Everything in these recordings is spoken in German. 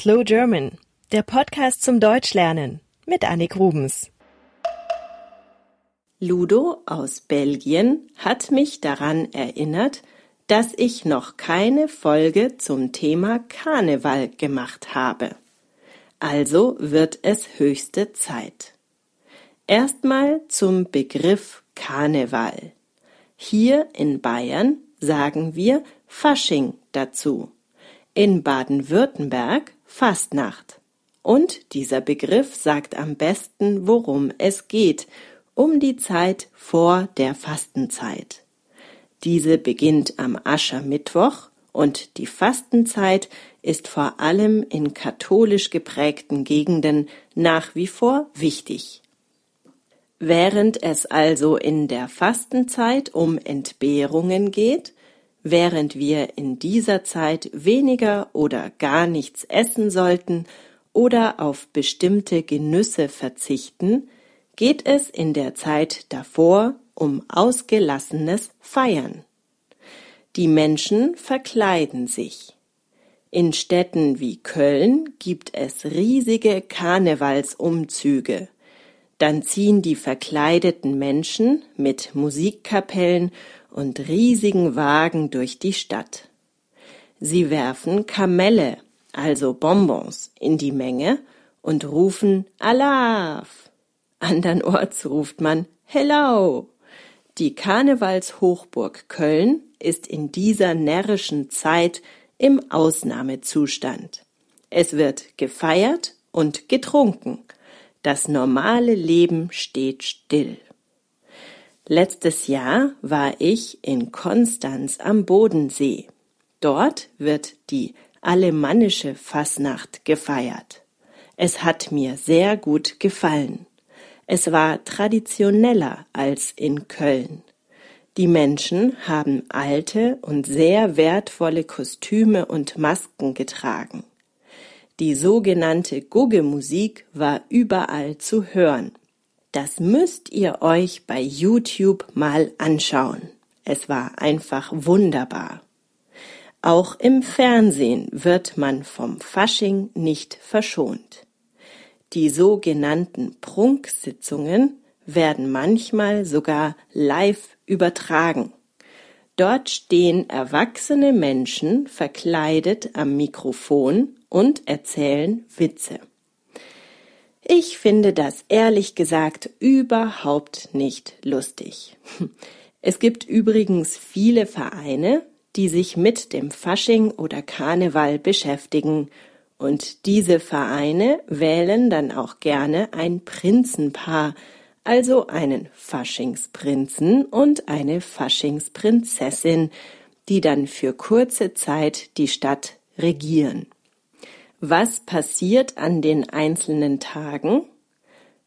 Slow German, der Podcast zum Deutschlernen mit Annik Rubens. Ludo aus Belgien hat mich daran erinnert, dass ich noch keine Folge zum Thema Karneval gemacht habe. Also wird es höchste Zeit. Erstmal zum Begriff Karneval. Hier in Bayern sagen wir Fasching dazu. In Baden-Württemberg Fastnacht. Und dieser Begriff sagt am besten, worum es geht, um die Zeit vor der Fastenzeit. Diese beginnt am Aschermittwoch und die Fastenzeit ist vor allem in katholisch geprägten Gegenden nach wie vor wichtig. Während es also in der Fastenzeit um Entbehrungen geht, Während wir in dieser Zeit weniger oder gar nichts essen sollten oder auf bestimmte Genüsse verzichten, geht es in der Zeit davor um ausgelassenes Feiern. Die Menschen verkleiden sich. In Städten wie Köln gibt es riesige Karnevalsumzüge. Dann ziehen die verkleideten Menschen mit Musikkapellen und riesigen Wagen durch die Stadt. Sie werfen Kamelle, also Bonbons, in die Menge und rufen Alaf. Andernorts ruft man Hello. Die Karnevalshochburg Köln ist in dieser närrischen Zeit im Ausnahmezustand. Es wird gefeiert und getrunken. Das normale Leben steht still. Letztes Jahr war ich in Konstanz am Bodensee. Dort wird die alemannische Fasnacht gefeiert. Es hat mir sehr gut gefallen. Es war traditioneller als in Köln. Die Menschen haben alte und sehr wertvolle Kostüme und Masken getragen. Die sogenannte Guggemusik war überall zu hören. Das müsst ihr euch bei YouTube mal anschauen. Es war einfach wunderbar. Auch im Fernsehen wird man vom Fasching nicht verschont. Die sogenannten Prunksitzungen werden manchmal sogar live übertragen. Dort stehen erwachsene Menschen verkleidet am Mikrofon und erzählen Witze. Ich finde das ehrlich gesagt überhaupt nicht lustig. Es gibt übrigens viele Vereine, die sich mit dem Fasching oder Karneval beschäftigen, und diese Vereine wählen dann auch gerne ein Prinzenpaar, also einen Faschingsprinzen und eine Faschingsprinzessin, die dann für kurze Zeit die Stadt regieren. Was passiert an den einzelnen Tagen?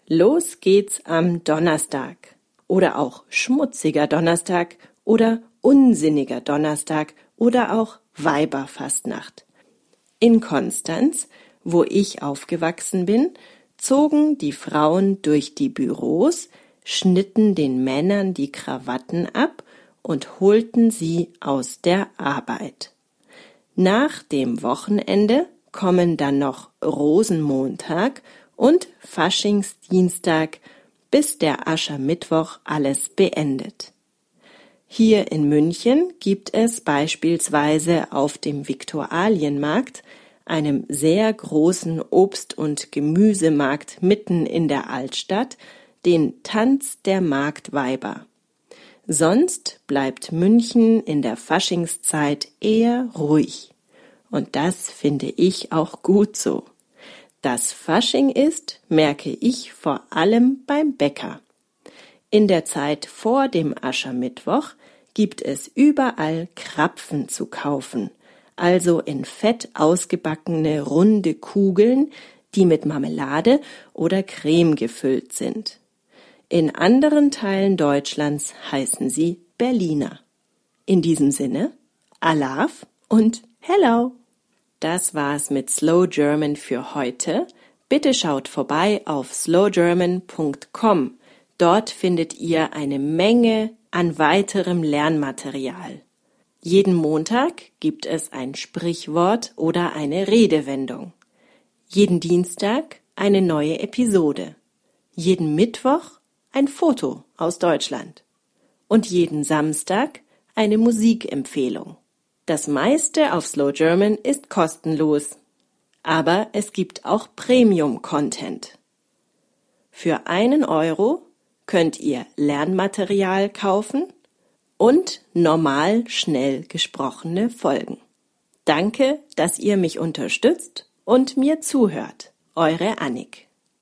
Los geht's am Donnerstag oder auch schmutziger Donnerstag oder unsinniger Donnerstag oder auch Weiberfastnacht. In Konstanz, wo ich aufgewachsen bin, zogen die Frauen durch die Büros, schnitten den Männern die Krawatten ab und holten sie aus der Arbeit. Nach dem Wochenende kommen dann noch Rosenmontag und Faschingsdienstag, bis der Aschermittwoch alles beendet. Hier in München gibt es beispielsweise auf dem Viktualienmarkt, einem sehr großen Obst- und Gemüsemarkt mitten in der Altstadt, den Tanz der Marktweiber. Sonst bleibt München in der Faschingszeit eher ruhig. Und das finde ich auch gut so. Dass Fasching ist, merke ich vor allem beim Bäcker. In der Zeit vor dem Aschermittwoch gibt es überall Krapfen zu kaufen, also in Fett ausgebackene runde Kugeln, die mit Marmelade oder Creme gefüllt sind. In anderen Teilen Deutschlands heißen sie Berliner. In diesem Sinne, Alaf und Hello! Das war's mit Slow German für heute. Bitte schaut vorbei auf slowgerman.com. Dort findet ihr eine Menge an weiterem Lernmaterial. Jeden Montag gibt es ein Sprichwort oder eine Redewendung. Jeden Dienstag eine neue Episode. Jeden Mittwoch ein Foto aus Deutschland. Und jeden Samstag eine Musikempfehlung. Das meiste auf Slow German ist kostenlos. Aber es gibt auch Premium-Content. Für einen Euro könnt ihr Lernmaterial kaufen und normal schnell gesprochene Folgen. Danke, dass ihr mich unterstützt und mir zuhört. Eure Annik.